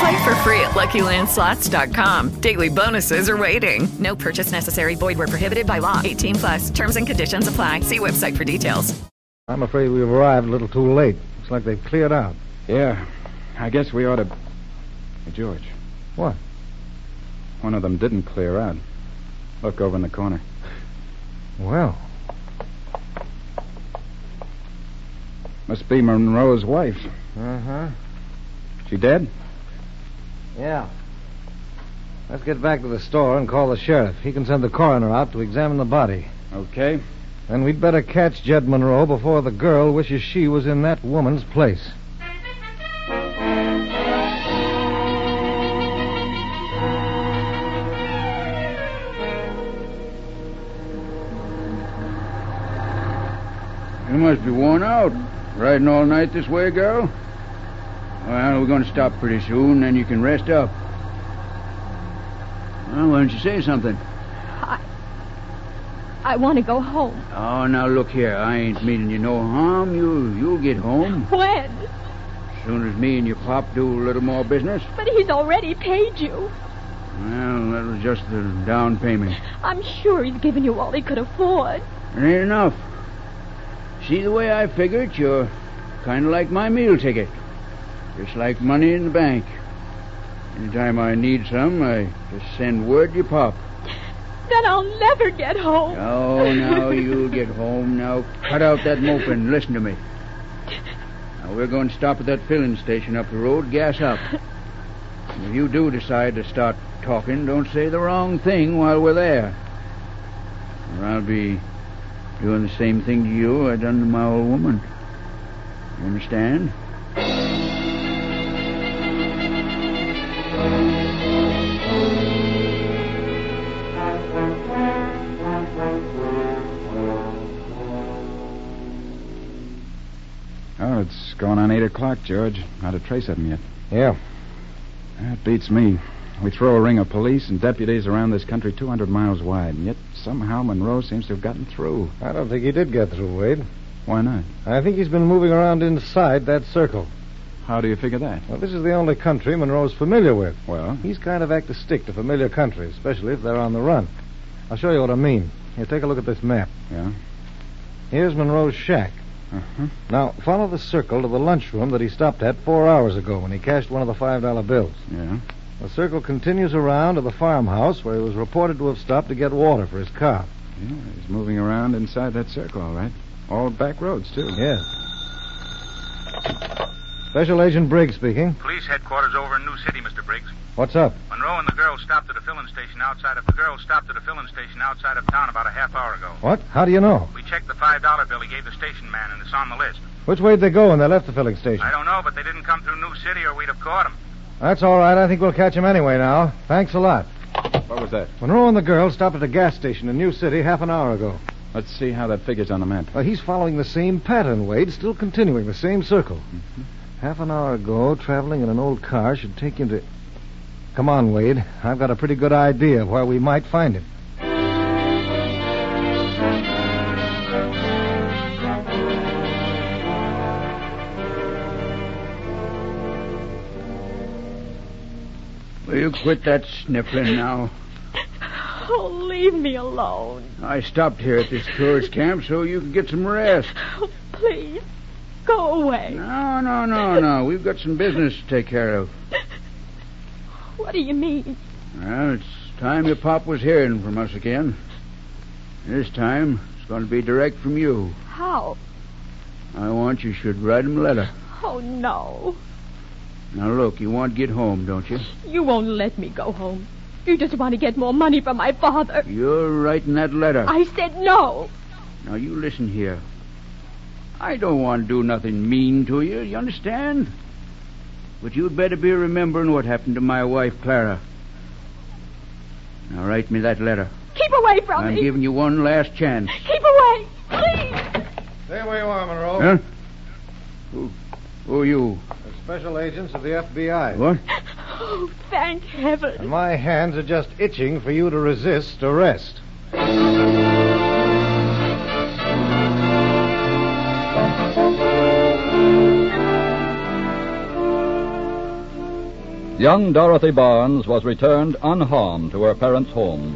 Play for free at LuckyLandSlots.com. Daily bonuses are waiting. No purchase necessary. Void where prohibited by law. 18 plus. Terms and conditions apply. See website for details. I'm afraid we've arrived a little too late. Looks like they've cleared out. Yeah, I guess we ought to... Hey, George. What? One of them didn't clear out. Look over in the corner. Well... Must be Monroe's wife. Uh-huh. She dead? Yeah. Let's get back to the store and call the sheriff. He can send the coroner out to examine the body. Okay. Then we'd better catch Jed Monroe before the girl wishes she was in that woman's place. You must be worn out. Riding all night this way, girl? Well, we're going to stop pretty soon, then you can rest up. Well, why don't you say something? I. I want to go home. Oh, now look here. I ain't meaning you no harm. You, you'll get home. When? As soon as me and your pop do a little more business. But he's already paid you. Well, that was just the down payment. I'm sure he's given you all he could afford. It ain't enough. See the way I figure it, you're kind of like my meal ticket. Just like money in the bank. Anytime I need some, I just send word to your pop. Then I'll never get home. Oh, now you'll get home. Now cut out that moping and listen to me. Now we're going to stop at that filling station up the road, gas up. If you do decide to start talking, don't say the wrong thing while we're there. Or I'll be doing the same thing to you I done to my old woman. You understand? O'clock, George. Not a trace of him yet. Yeah. That beats me. We throw a ring of police and deputies around this country 200 miles wide, and yet somehow Monroe seems to have gotten through. I don't think he did get through, Wade. Why not? I think he's been moving around inside that circle. How do you figure that? Well, this is the only country Monroe's familiar with. Well? He's kind of act to stick to familiar countries, especially if they're on the run. I'll show you what I mean. Here, take a look at this map. Yeah? Here's Monroe's shack. Uh-huh. Now, follow the circle to the lunchroom that he stopped at four hours ago when he cashed one of the $5 bills. Yeah? The circle continues around to the farmhouse where he was reported to have stopped to get water for his car. Yeah, he's moving around inside that circle, all right. All back roads, too. Yes. Special Agent Briggs speaking. Police headquarters over in New City, Mr. Briggs. What's up? Monroe and the girl stopped at a filling station outside of the girl stopped at a filling station outside of town about a half hour ago. What? How do you know? We checked the five dollar bill he gave the station man, and it's on the list. Which way did they go when they left the filling station? I don't know, but they didn't come through New City, or we'd have caught them. That's all right. I think we'll catch him anyway now. Thanks a lot. What was that? Monroe and the girl stopped at a gas station in New City half an hour ago. Let's see how that figures on the map. Well, he's following the same pattern, Wade, still continuing the same circle. Mm-hmm. Half an hour ago, traveling in an old car should take you to. Come on, Wade. I've got a pretty good idea of where we might find him. Will you quit that sniffling now? Oh, leave me alone. I stopped here at this tourist camp so you could get some rest. Oh, please, go away. No, no, no, no. We've got some business to take care of. What do you mean? Well, it's time your pop was hearing from us again. This time, it's going to be direct from you. How? I want you should write him a letter. Oh, no. Now, look, you want to get home, don't you? You won't let me go home. You just want to get more money from my father. You're writing that letter. I said no. Now, you listen here. I don't want to do nothing mean to you, you understand? But you'd better be remembering what happened to my wife, Clara. Now, write me that letter. Keep away from me. I'm giving you one last chance. Keep away. Please. Stay where you are, Monroe. Huh? Who, who are you? The special agents of the FBI. What? Oh, thank heaven. And my hands are just itching for you to resist arrest. Young Dorothy Barnes was returned unharmed to her parents' home.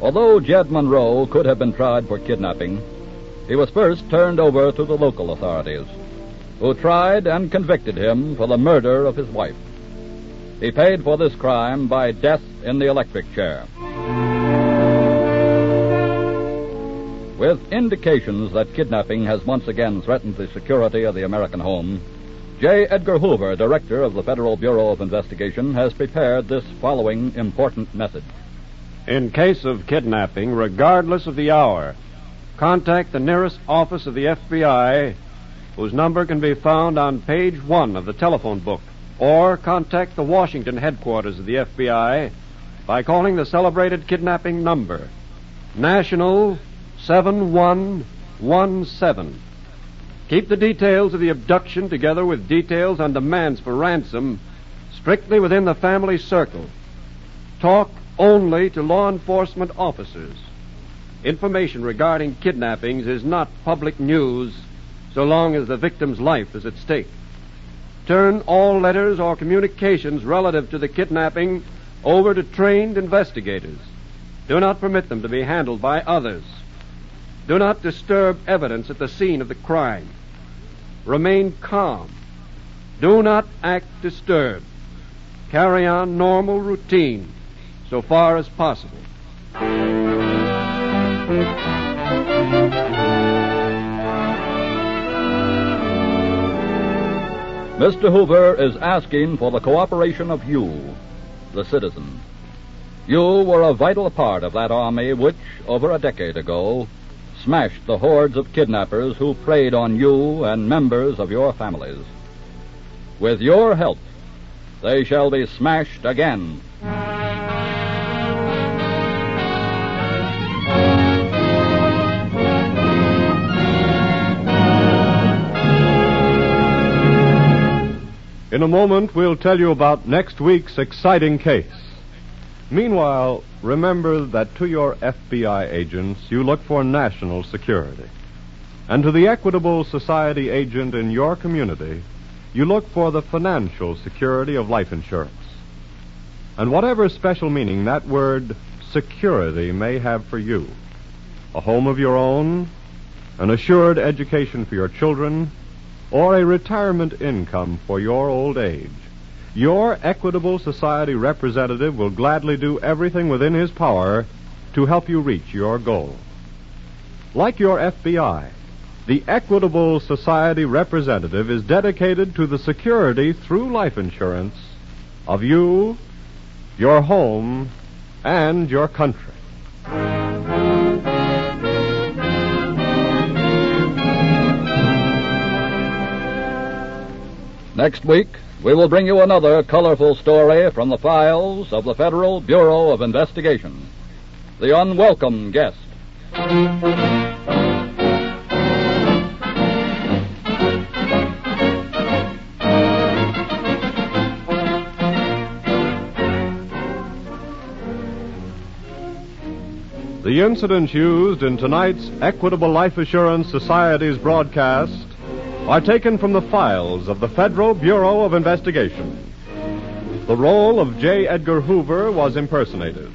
Although Jed Monroe could have been tried for kidnapping, he was first turned over to the local authorities, who tried and convicted him for the murder of his wife. He paid for this crime by death in the electric chair. With indications that kidnapping has once again threatened the security of the American home, J. Edgar Hoover, director of the Federal Bureau of Investigation, has prepared this following important message. In case of kidnapping, regardless of the hour, contact the nearest office of the FBI, whose number can be found on page one of the telephone book, or contact the Washington headquarters of the FBI by calling the celebrated kidnapping number, National 7117. Keep the details of the abduction together with details on demands for ransom strictly within the family circle. Talk only to law enforcement officers. Information regarding kidnappings is not public news so long as the victim's life is at stake. Turn all letters or communications relative to the kidnapping over to trained investigators. Do not permit them to be handled by others. Do not disturb evidence at the scene of the crime. Remain calm. Do not act disturbed. Carry on normal routine so far as possible. Mr. Hoover is asking for the cooperation of you, the citizen. You were a vital part of that army which, over a decade ago, smashed the hordes of kidnappers who preyed on you and members of your families. With your help, they shall be smashed again. In a moment, we'll tell you about next week's exciting case. Meanwhile, remember that to your FBI agents, you look for national security. And to the Equitable Society agent in your community, you look for the financial security of life insurance. And whatever special meaning that word security may have for you, a home of your own, an assured education for your children, or a retirement income for your old age, your Equitable Society representative will gladly do everything within his power to help you reach your goal. Like your FBI, the Equitable Society representative is dedicated to the security through life insurance of you, your home, and your country. Next week, we will bring you another colorful story from the files of the Federal Bureau of Investigation The Unwelcome Guest. The incidents used in tonight's Equitable Life Assurance Society's broadcast are taken from the files of the Federal Bureau of Investigation. The role of J. Edgar Hoover was impersonated,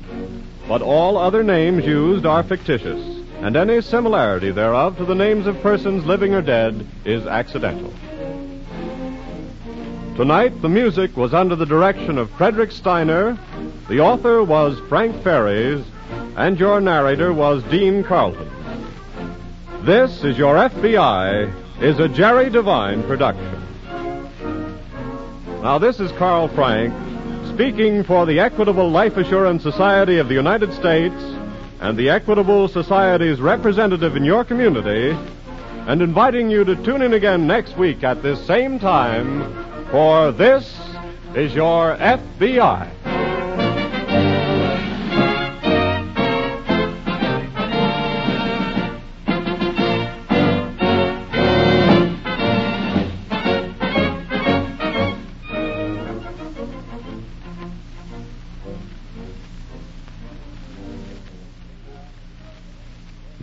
but all other names used are fictitious, and any similarity thereof to the names of persons living or dead is accidental. Tonight, the music was under the direction of Frederick Steiner, the author was Frank Ferries, and your narrator was Dean Carlton. This is Your FBI is a Jerry Devine production. Now, this is Carl Frank speaking for the Equitable Life Assurance Society of the United States and the Equitable Society's representative in your community, and inviting you to tune in again next week at this same time for This is Your FBI.